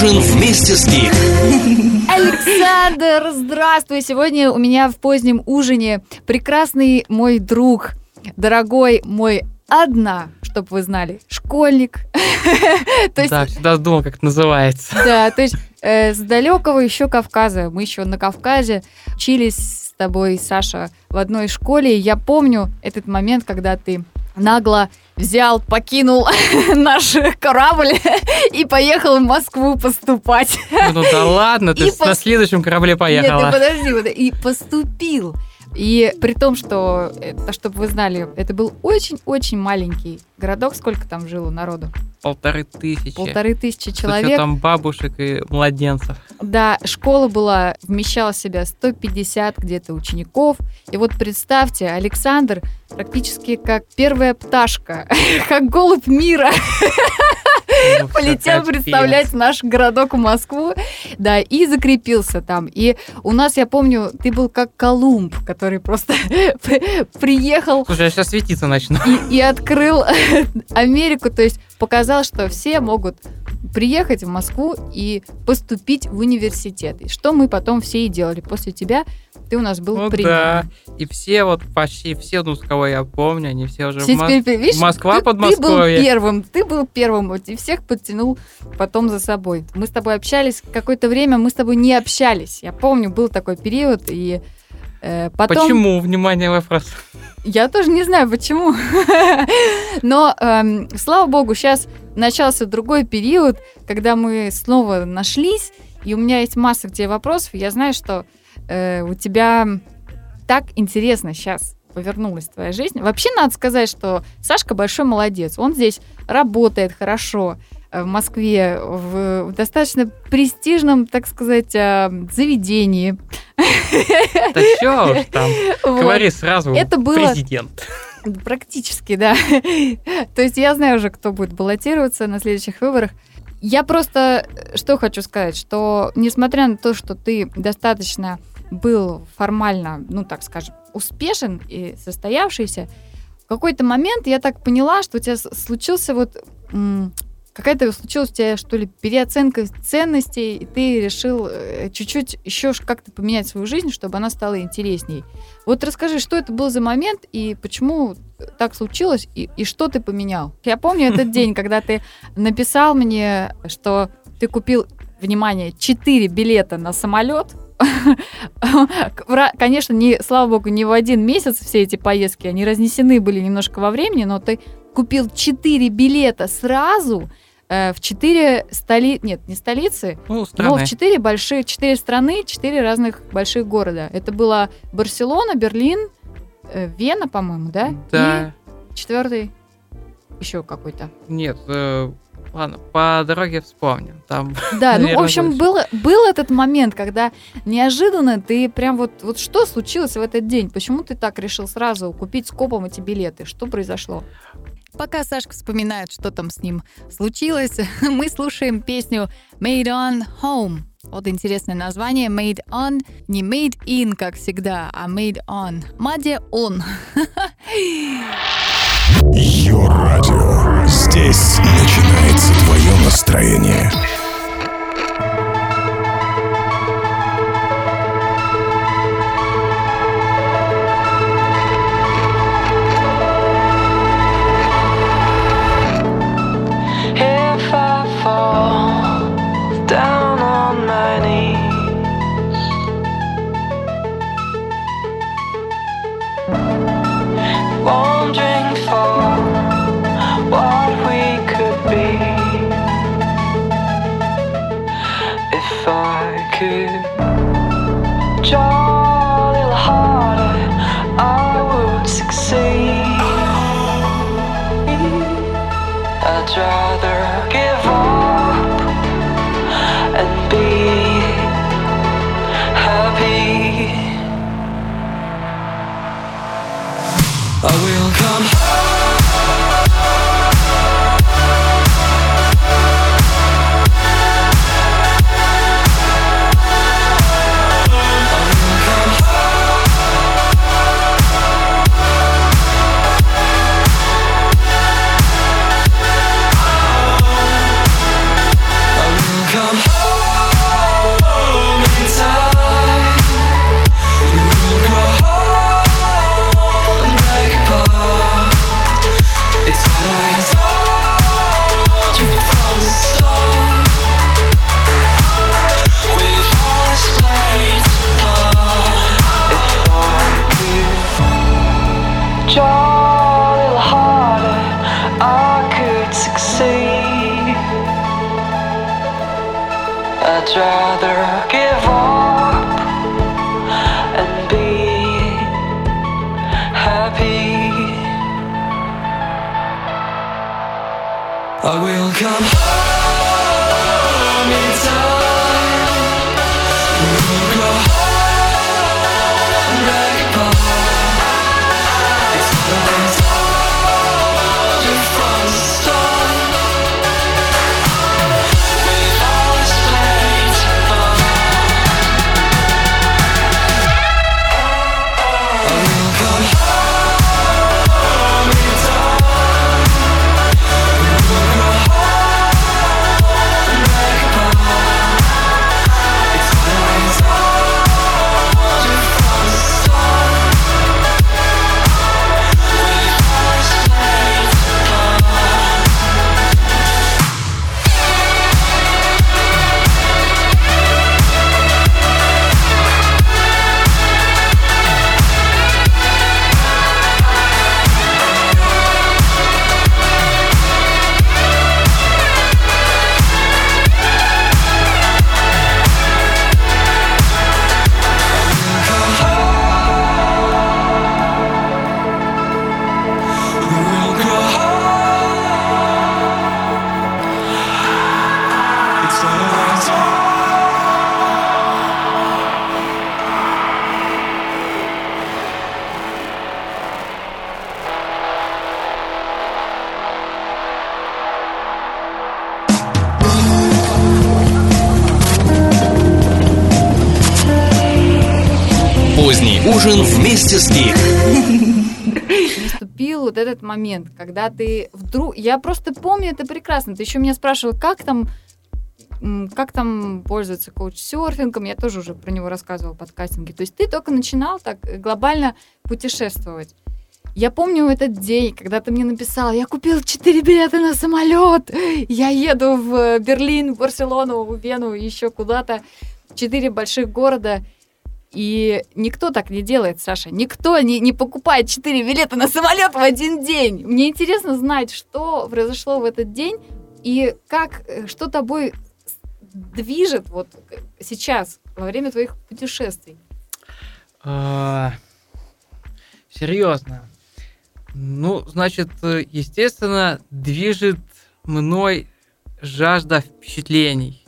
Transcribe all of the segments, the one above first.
Ужин вместе с Гик. Александр, здравствуй! Сегодня у меня в позднем ужине прекрасный мой друг, дорогой мой одна, чтобы вы знали, школьник. то есть, да, всегда думал, как это называется. Да, то есть э, с далекого еще Кавказа. Мы еще на Кавказе учились с тобой, Саша, в одной школе. Я помню этот момент, когда ты нагло взял, покинул наш корабль и поехал в Москву поступать. Ну, ну да ладно, ты и на пос... следующем корабле поехала. Нет, ты подожди, и поступил. И при том, что, это, чтобы вы знали, это был очень-очень маленький городок. Сколько там жило народу? Полторы тысячи. Полторы тысячи человек. Там бабушек и младенцев. Да, школа была, вмещала в себя 150 где-то учеников. И вот представьте, Александр практически как первая пташка, как голубь мира. Ну, полетел представлять наш городок Москву, да, и закрепился там. И у нас, я помню, ты был как Колумб, который просто приехал... Слушай, я сейчас светиться начну. И, и открыл Америку, то есть показал, что все могут приехать в Москву и поступить в университет. И что мы потом все и делали. После тебя ты у нас был ну, принят. да. И все вот почти все, ну, с кого я помню, они все уже все в, теперь, видишь, Москва, ты, Подмосковье. Ты был первым, ты был первым, вот, и всех подтянул потом за собой. Мы с тобой общались какое-то время, мы с тобой не общались. Я помню, был такой период, и э, потом... Почему? Внимание, вопрос. Я тоже не знаю, почему. Но, эм, слава богу, сейчас начался другой период, когда мы снова нашлись, и у меня есть масса где вопросов, я знаю, что э, у тебя так интересно сейчас повернулась твоя жизнь. Вообще надо сказать, что Сашка большой молодец. Он здесь работает хорошо э, в Москве в, достаточно престижном, так сказать, э, заведении. Да что уж там, говори сразу, Это было... президент. Практически, да. То есть я знаю уже, кто будет баллотироваться на следующих выборах. Я просто э, что хочу сказать, что несмотря на то, что ты достаточно был формально, ну так скажем, успешен и состоявшийся, в какой-то момент я так поняла, что у тебя случился вот какая-то случилась у тебя, что ли, переоценка ценностей, и ты решил э, чуть-чуть еще как-то поменять свою жизнь, чтобы она стала интересней. Вот расскажи, что это был за момент, и почему так случилось, и, и что ты поменял? Я помню этот день, когда ты написал мне, что ты купил, внимание, 4 билета на самолет, Конечно, не, слава богу, не в один месяц все эти поездки, они разнесены были немножко во времени, но ты купил 4 билета сразу э, в 4 столи... Нет, не столицы, ну, но в 4 большие, 4 страны, 4 разных больших города. Это была Барселона, Берлин, э, Вена, по-моему, да? Да. И четвертый еще какой-то. Нет, э, Ладно, по дороге вспомним. Там, да, наверное, ну, в общем, был, был этот момент, когда неожиданно ты прям вот, вот что случилось в этот день? Почему ты так решил сразу купить скопом эти билеты? Что произошло? Пока Сашка вспоминает, что там с ним случилось, мы слушаем песню Made on Home. Вот интересное название. Made on. Не made in, как всегда, а made on. Маде он. Йо-радио. Здесь начинается твое настроение. Ужин вместе с Гик. наступил вот этот момент, когда ты вдруг... Я просто помню это прекрасно. Ты еще меня спрашивал, как там как там пользоваться коуч-серфингом, я тоже уже про него рассказывала в подкастинге. То есть ты только начинал так глобально путешествовать. Я помню этот день, когда ты мне написал, я купил 4 билета на самолет, я еду в Берлин, в Барселону, в Вену, еще куда-то, четыре больших города, и никто так не делает, Саша. Никто не, не покупает 4 билета на самолет в один день. Мне интересно знать, что произошло в этот день и как, э, что тобой движет вот сейчас, во время твоих путешествий. А, Серьезно. Ну, значит, э, естественно, движет мной жажда впечатлений,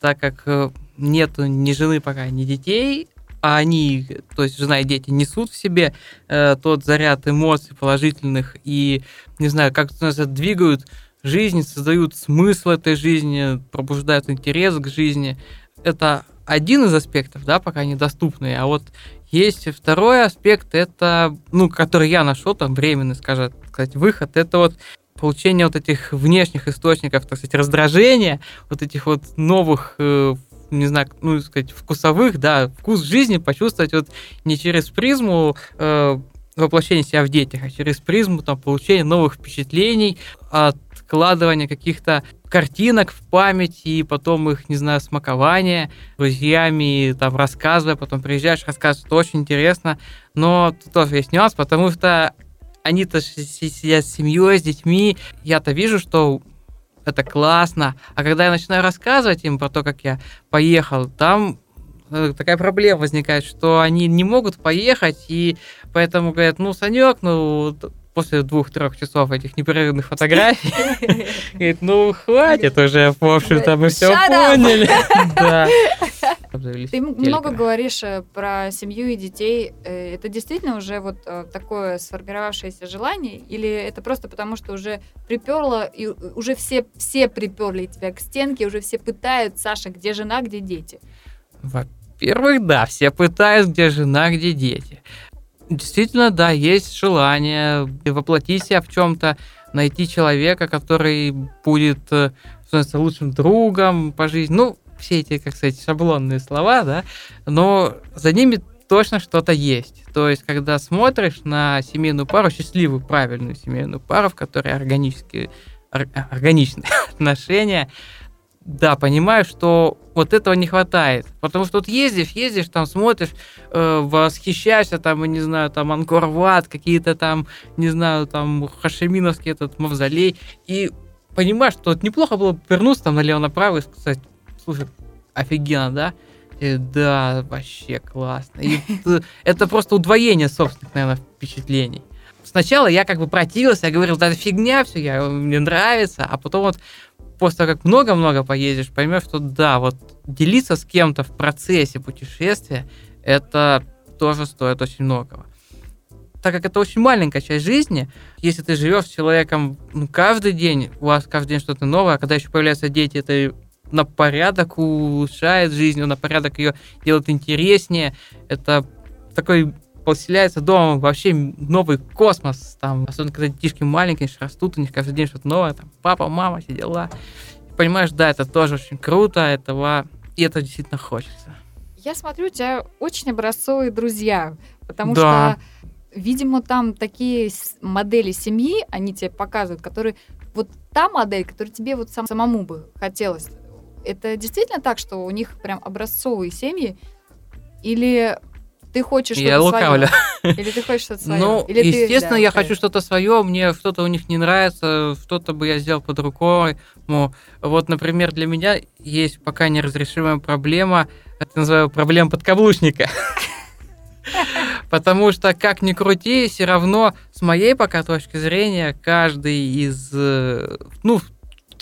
так как э, нету ни жены пока, ни детей, а они, то есть жена и дети, несут в себе э, тот заряд эмоций положительных и, не знаю, как нас двигают жизнь, создают смысл этой жизни, пробуждают интерес к жизни. Это один из аспектов, да, пока недоступный, а вот есть второй аспект, это, ну, который я нашел, там, временный, скажем, сказать, выход, это вот получение вот этих внешних источников, так сказать, раздражения, вот этих вот новых э, не знаю, ну, сказать, вкусовых, да, вкус жизни почувствовать вот не через призму э, воплощения себя в детях, а через призму там получения новых впечатлений, откладывания каких-то картинок в память и потом их, не знаю, смакование друзьями, там, рассказывая, потом приезжаешь, рассказываешь, это очень интересно, но тут тоже есть нюанс, потому что они-то сидят с семьей, с детьми, я-то вижу, что это классно. А когда я начинаю рассказывать им про то, как я поехал, там э, такая проблема возникает, что они не могут поехать, и поэтому говорят, ну, Санек, ну, после двух-трех часов этих непрерывных фотографий, говорит, ну, хватит уже, в общем-то, мы все поняли. Да. Ты много говоришь э, про семью и детей. Э, это действительно уже вот э, такое сформировавшееся желание? Или это просто потому, что уже приперло, и уже все, все приперли тебя к стенке, уже все пытают, Саша, где жена, где дети? Во-первых, да, все пытают, где жена, где дети. Действительно, да, есть желание воплотить себя в чем-то, найти человека, который будет становиться лучшим другом по жизни. Ну, все эти, как сказать, шаблонные слова, да, но за ними точно что-то есть. То есть, когда смотришь на семейную пару, счастливую, правильную семейную пару, в которой органические, органичные отношения, да, понимаю, что вот этого не хватает. Потому что вот ездишь, ездишь, там смотришь, э, восхищаешься, там, не знаю, там Анкор-Ват, какие-то там, не знаю, там Хашеминовский этот мавзолей, и понимаешь, что вот неплохо было бы вернуться там налево-направо и сказать, слушай, офигенно, да? И да, вообще классно. И это просто удвоение собственных, наверное, впечатлений. Сначала я как бы противился, я говорил, да это фигня все, я, мне нравится, а потом вот после того, как много-много поездишь, поймешь, что да, вот делиться с кем-то в процессе путешествия, это тоже стоит очень многого. Так как это очень маленькая часть жизни, если ты живешь с человеком ну, каждый день, у вас каждый день что-то новое, а когда еще появляются дети, это на порядок улучшает жизнь, на порядок ее делает интереснее. Это такой поселяется дома вообще новый космос, там, особенно когда детишки маленькие, они ж растут, у них каждый день что-то новое, там, папа, мама, все дела. И понимаешь, да, это тоже очень круто, этого, и это действительно хочется. Я смотрю, у тебя очень образцовые друзья, потому Да. что, видимо, там такие модели семьи, они тебе показывают, которые вот та модель, которую тебе вот сам, самому бы хотелось. Это действительно так, что у них прям образцовые семьи? Или ты хочешь Я что-то лукавлю. свое? Или ты хочешь что-то свое? Ну, Или ты- естественно, да, я хочу что-то свое, мне что-то у них не нравится, что-то бы я сделал под рукой. Ну, Вот, например, для меня есть пока неразрешимая проблема, это называю проблема подкаблучника. Потому что, как ни крути, все равно, с моей пока точки зрения, каждый из, э, ну,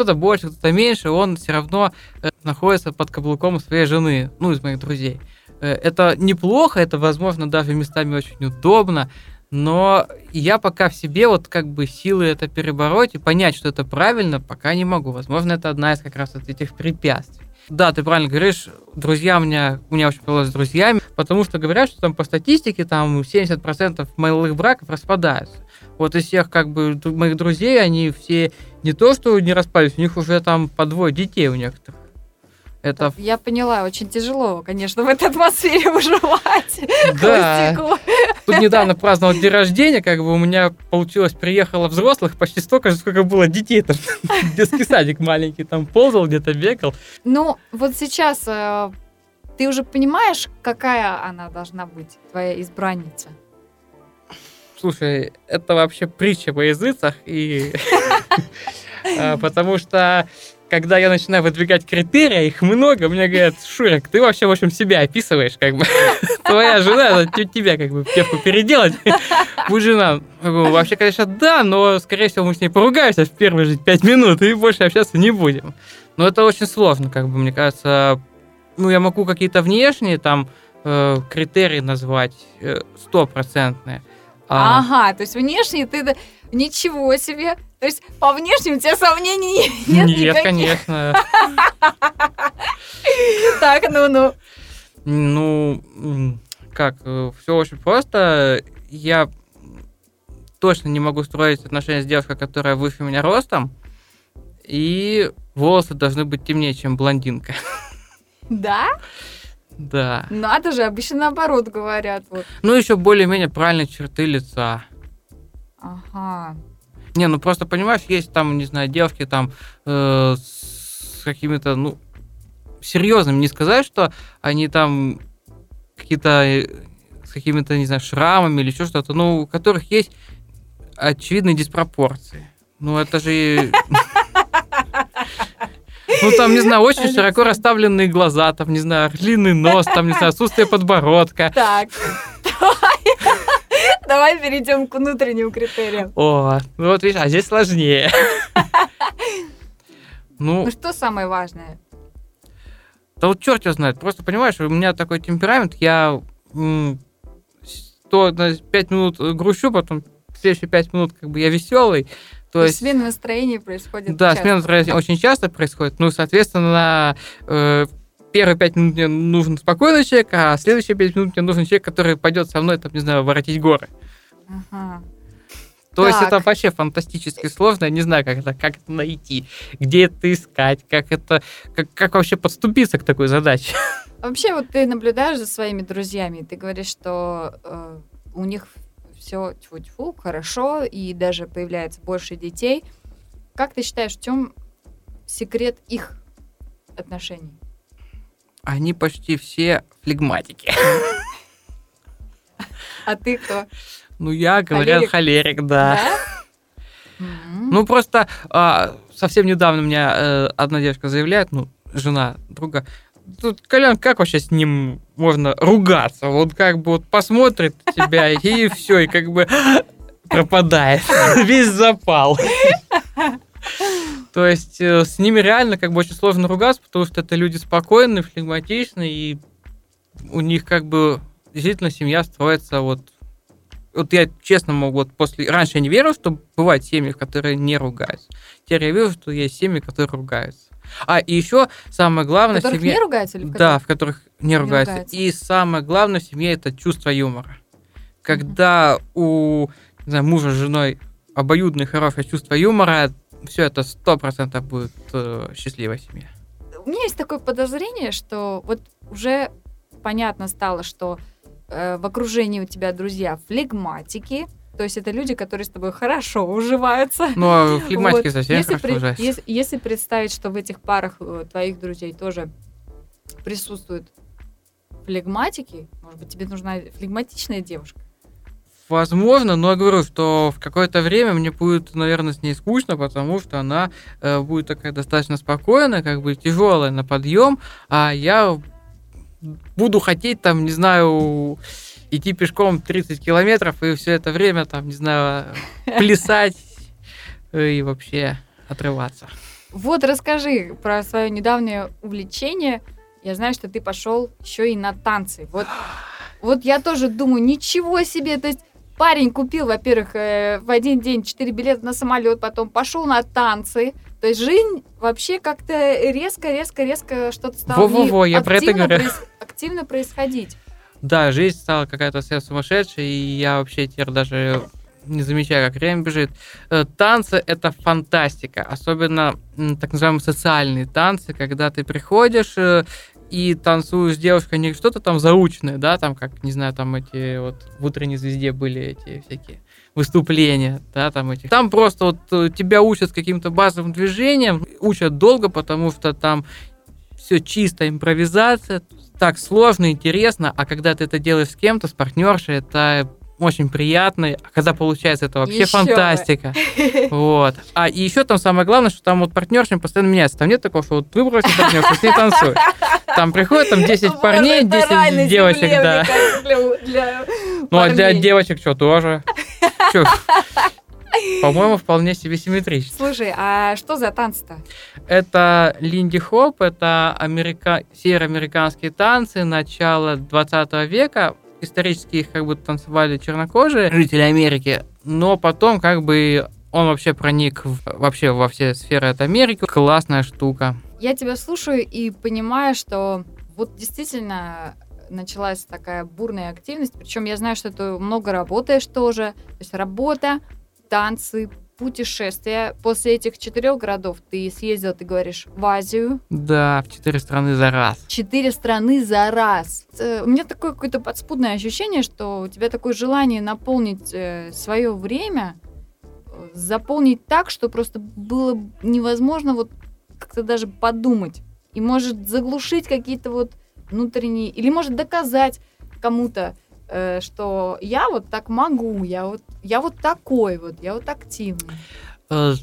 кто-то больше, кто-то меньше, он все равно э, находится под каблуком своей жены, ну, из моих друзей. Э, Это неплохо, это, возможно, даже местами очень удобно, но я пока в себе вот как бы силы это перебороть и понять, что это правильно, пока не могу. Возможно, это одна из как раз вот этих препятствий. Да, ты правильно говоришь, друзья у меня, у меня очень повезло с друзьями, потому что говорят, что там по статистике там 70% малых браков распадаются. Вот из всех как бы моих друзей, они все не то, что не распались, у них уже там по двое детей у некоторых. Это Я поняла, очень тяжело, конечно, в этой атмосфере выживать. да. Тут недавно праздновал день рождения, как бы у меня получилось, приехало взрослых почти столько же, сколько было детей. Там детский садик маленький, там ползал, где-то бегал. Ну, вот сейчас э, ты уже понимаешь, какая она должна быть, твоя избранница? Слушай, это вообще притча во языцах, и... а, Потому что когда я начинаю выдвигать критерии, их много, мне говорят, Шурик, ты вообще, в общем, себя описываешь, как бы. Твоя жена, тебя как бы в певку переделать. Будет жена. Вообще, конечно, да, но, скорее всего, мы с ней поругаемся в первые же пять минут и больше общаться не будем. Но это очень сложно, как бы, мне кажется. Ну, я могу какие-то внешние там э, критерии назвать э, стопроцентные. А- Ага, то есть внешне ты... да- Ничего себе! То есть по внешнему у тебя сомнений нет, Нет, никаких? конечно. Так, ну-ну. Ну, как, все очень просто. Я точно не могу строить отношения с девушкой, которая выше меня ростом. И волосы должны быть темнее, чем блондинка. Да? Да. Надо же, обычно наоборот говорят. Вот. Ну, еще более-менее правильные черты лица. Ага. Не, ну просто понимаешь, есть там, не знаю, девушки там э, с какими-то, ну, серьезными, не сказать, что они там какие-то э, с какими-то, не знаю, шрамами или еще что-то, ну, у которых есть очевидные диспропорции. Ну, это же... Ну, там, не знаю, очень широко расставленные глаза, там, не знаю, длинный нос, там, не знаю, отсутствие подбородка. Так. Давай. Давай перейдем к внутренним критериям. О, ну вот видишь, а здесь сложнее. Ну, Ну что самое важное? Да вот черт его знает. Просто понимаешь, у меня такой темперамент, я то на 5 минут грущу, потом следующие 5 минут как бы я веселый. То То есть есть, смена настроения происходит да, часто. смена настроения очень часто происходит. Ну, соответственно, э, первые 5 минут мне нужен спокойный человек, а следующие 5 минут мне нужен человек, который пойдет со мной, там, не знаю, воротить горы. Ага. То есть Так. это вообще фантастически сложно, я не знаю, как это, как это найти, где это искать, как это, как, как вообще подступиться к такой задаче. Вообще, вот ты наблюдаешь за своими друзьями, ты говоришь, что э, у них все тьфу-тьфу, хорошо, и даже появляется больше детей. Как ты считаешь, в чем секрет их отношений? Они почти все флегматики. А ты кто? Ну, я, говорят, холерик, да. Ну, просто а, совсем недавно мне э, одна девушка заявляет, ну, жена друга, тут, Колян, как вообще с ним можно ругаться? Вот как бы вот посмотрит тебя, и все, и как бы пропадает. Весь запал. То есть э, с ними реально как бы очень сложно ругаться, потому что это люди спокойные, флегматичные, и у них как бы действительно семья строится вот вот я честно могу, вот после... Раньше я не верил, что бывают семьи, которые не ругаются. Теперь я вижу, что есть семьи, которые ругаются. А, и еще самое главное в которых семье... не ругаются или в Да, которых? в которых не ругаются. ругаются. И самое главное в семье это чувство юмора. Когда у не знаю, мужа с женой обоюдное хорошее чувство юмора, все это сто процентов будет э, счастливая семья. У меня есть такое подозрение, что вот уже понятно стало, что э, в окружении у тебя друзья флегматики, то есть это люди, которые с тобой хорошо уживаются. Но флегматики Вот. совсем если, хорошо пред- ужасны. ес- если представить, что в этих парах э, твоих друзей тоже присутствуют флегматики, может быть, тебе нужна флегматичная девушка? Возможно, но я говорю, что в какое-то время мне будет, наверное, с ней скучно, потому что она э, будет такая достаточно спокойная, как бы тяжелая на подъем, а я буду хотеть там, не знаю, идти пешком 30 километров и все это время там, не знаю, плясать и вообще отрываться. Вот расскажи про свое недавнее увлечение. Я знаю, что ты пошел еще и на танцы. Вот, вот я тоже думаю, ничего себе. То есть парень купил, во-первых, э, в один день 4 билета на самолет, потом пошел на танцы. То есть жизнь вообще как-то резко-резко-резко что-то стало в ней Во-во-во, я про это говорю. проис- активно происходить. Да, жизнь стала какая-то совсем сумасшедшая, и я вообще теперь даже не замечаю, как время бежит. Э, Танцы — это фантастика, особенно так называемые социальные танцы, когда ты приходишь э, и танцуешь с девушкой не что-то там заученное, да, там, как, не знаю, там эти вот в «Утренней звезде» были эти всякие выступления, да, там эти. Там просто вот э, тебя учат каким-то базовым движением, учат долго, потому что там все чисто импровизация, так сложно, интересно, а когда ты это делаешь с кем-то, с партнершей, это очень приятно, а когда получается, это вообще бы. фантастика. Вот. А и еще там самое главное, что там вот партнерши постоянно меняются. Там нет такого, что вот выбрал себе партнершу, с ней танцуй. Там приходят там 10 парней, 10 девочек, да. Ну а для девочек что, тоже? Чё? По-моему, вполне себе симметрично. Слушай, а что за танцы-то? Это линди хоп, это америка... североамериканские танцы начала 20 века. Исторически их как бы танцевали чернокожие жители Америки, но потом как бы он вообще проник в- вообще во все сферы от Америки. Классная штука. Я тебя слушаю и понимаю, что вот действительно началась такая бурная активность. Причем я знаю, что ты много работаешь тоже. То есть работа, танцы, путешествия. После этих четырех городов ты съездил, ты говоришь, в Азию. Да, в четыре страны за раз. Четыре страны за раз. Э, У меня такое какое-то подспудное ощущение, что у тебя такое желание наполнить свое время, э, заполнить так, что просто было невозможно вот как-то даже подумать. И может заглушить какие-то вот внутренние... Или может доказать кому-то, э, что я вот так могу, я вот, я вот такой вот, я вот активный. Э,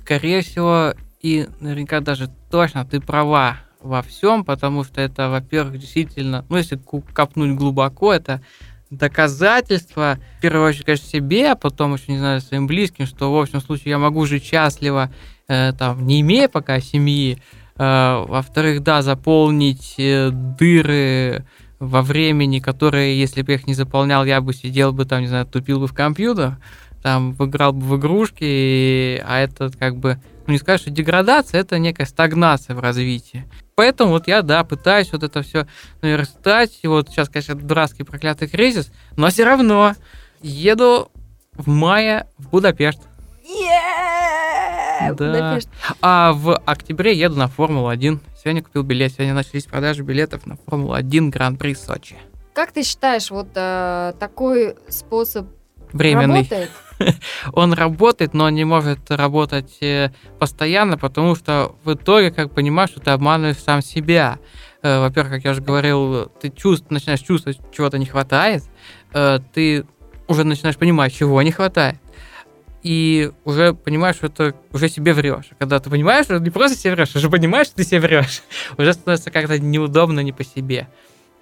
Скорее всего, и наверняка даже точно ты права во всем, потому что это, во-первых, действительно, ну, если копнуть глубоко, это доказательство, в первую очередь, конечно, себе, а потом еще, не знаю, своим близким, что, в общем случае, я могу жить счастливо, э, там, не имея пока семьи, Э, во-вторых, да, заполнить э, дыры во времени, которые, если бы я их не заполнял, я бы сидел бы там, не знаю, тупил бы в компьютер, там, играл бы в игрушки, и- а это как бы, ну не сказать, что деградация, это некая стагнация в развитии. Поэтому вот я, да, пытаюсь вот это все наверстать, и вот сейчас, конечно, дурацкий проклятый кризис, но все равно еду в мае в Будапешт. Yeah! Да. Будапешт. А в октябре еду на Формулу-1. Сегодня купил билет. Сегодня начались продажи билетов на Формулу-1 Гран-при Сочи. Как ты считаешь, вот э, такой способ Временный. работает? он работает, но не может работать э, постоянно, потому что в итоге, как понимаешь, что ты обманываешь сам себя. Э, Во-первых, как я уже говорил, ты чувств, начинаешь чувствовать, чего-то не хватает, э, ты уже начинаешь понимать, чего не хватает, и уже понимаешь, что это уже себе врешь. Когда ты понимаешь, что не просто себе врешь, а уже понимаешь, что ты себе врешь, уже становится как-то неудобно не по себе.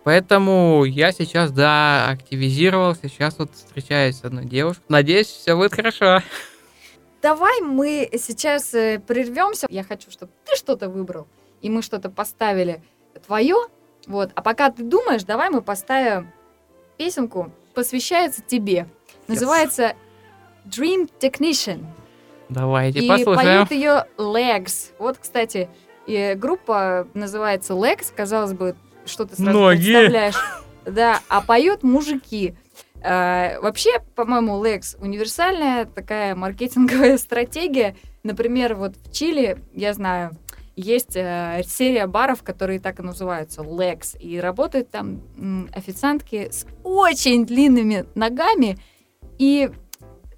Поэтому я сейчас, да, активизировался, сейчас вот встречаюсь с одной девушкой. Надеюсь, все будет хорошо. Давай мы сейчас э, прервемся. Я хочу, чтобы ты что-то выбрал, и мы что-то поставили твое. Вот. А пока ты думаешь, давай мы поставим песенку, посвящается тебе. Называется Dream Technician. Давайте И послушаем. поют ее Legs. Вот, кстати, и группа называется Legs. Казалось бы, что ты сразу Ноги. представляешь. Да, а поют мужики. Э, вообще, по-моему, Legs универсальная такая маркетинговая стратегия. Например, вот в Чили, я знаю, есть э, серия баров, которые так и называются Legs. И работают там м, официантки с очень длинными ногами. И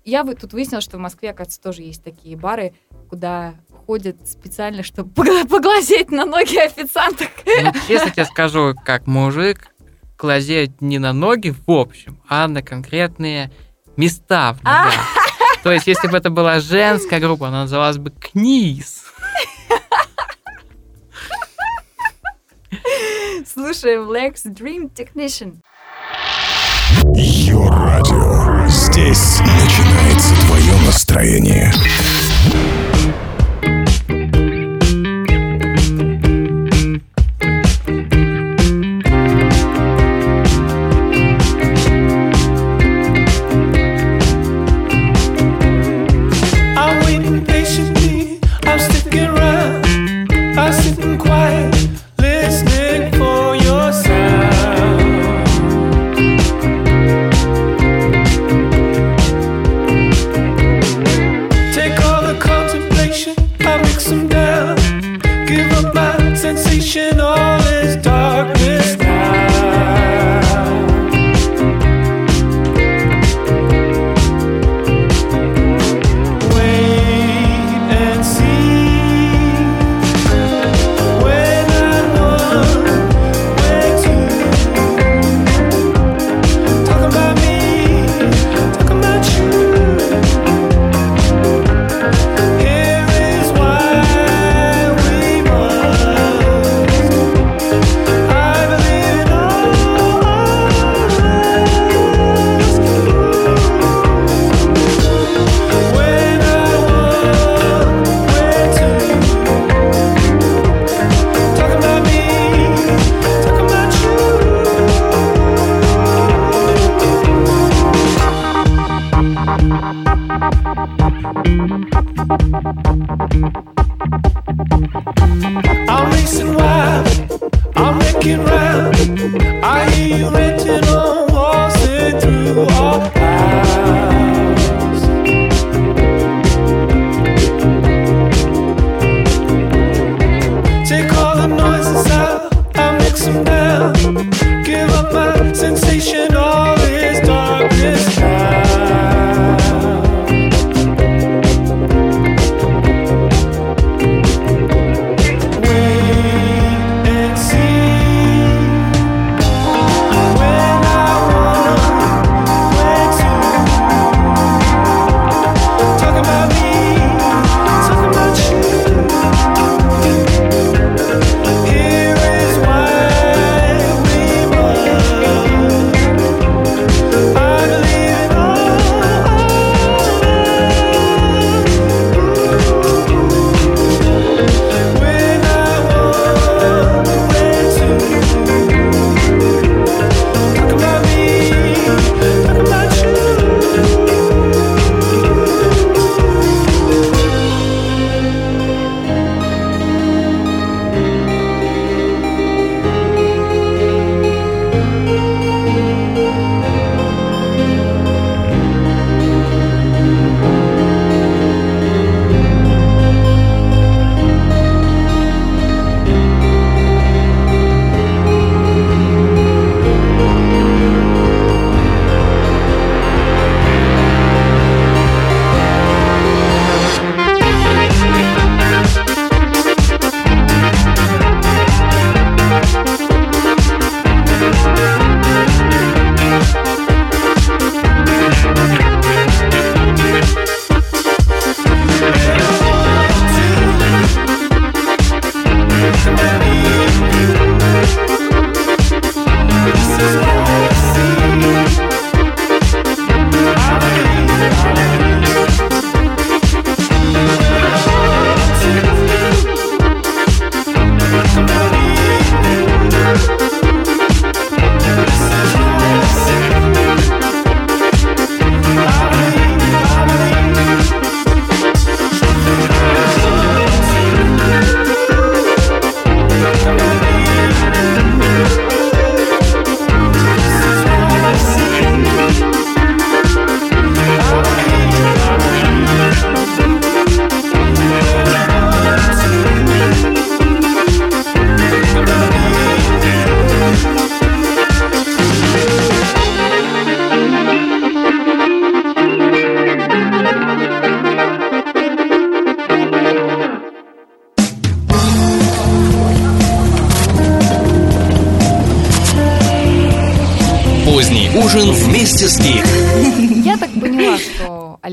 я вы- тут выяснила, что в Москве, оказывается, тоже есть такие бары, куда ходят специально, чтобы погла- поглазеть на ноги официанток. Ну, честно тебе скажу, как мужик, глазеет не на ноги в общем, а на конкретные места в ногах. То есть, если бы это была женская группа, она называлась бы КНИС. Слушаем Lex Dream Technician. Йо-радио. Здесь начинается твое настроение.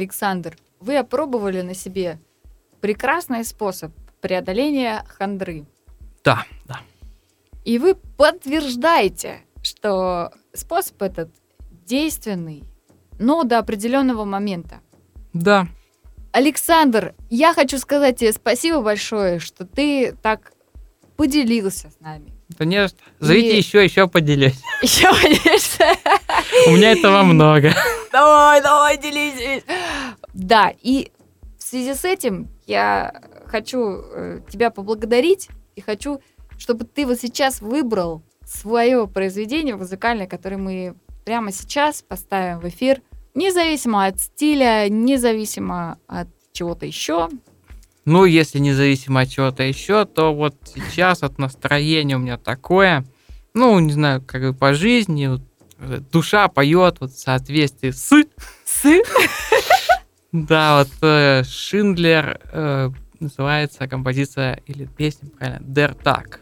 Александр, вы опробовали на себе прекрасный способ преодоления хандры. Да, да. И вы подтверждаете, что способ этот действенный, но до определенного момента. Да. Александр, я хочу сказать тебе спасибо большое, что ты так поделился с нами. Да не, за что. зовите И- еще, еще поделюсь. Еще поделишься? У меня этого много. Давай, давай, делись. Да, и в связи с этим я хочу э, тебя поблагодарить и хочу, чтобы ты вот сейчас выбрал свое произведение музыкальное, которое мы прямо сейчас поставим в эфир, независимо от стиля, независимо от чего-то еще. Ну, если независимо от чего-то еще, то вот сейчас от настроения у меня такое, ну, не знаю, как бы по жизни, вот, э, душа поет вот в соответствии с... С? Да, вот э, Шиндлер э, называется композиция или песня, правильно, Der Tag.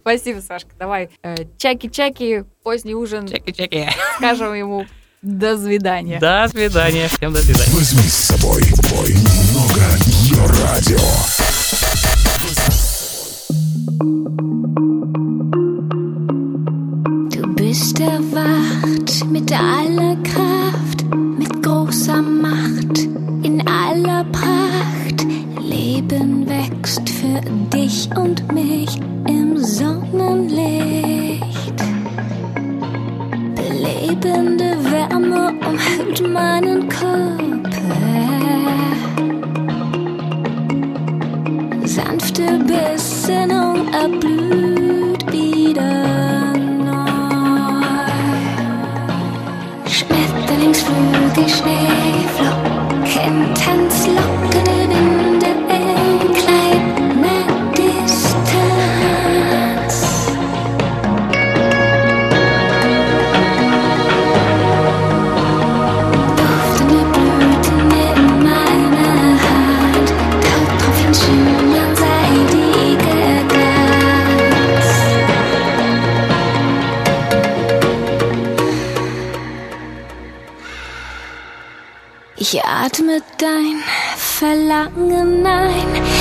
Спасибо, Сашка. Давай. Чаки-чаки, поздний ужин. Чеки-чеки. Скажем ему до свидания. До свидания. Всем до свидания. Возьми с собой бой немного ее радио. Du bist erwacht mit aller Kraft, mit großer Macht, in aller Pracht. Leben wächst für dich und mich im Sonnenlicht. Belebende Wärme umhüllt meinen Körper. Sanfte Besinnung erblüht wieder neu. Schmetterlingsflügel, Schneeflocken, Ich atme dein Verlangen ein,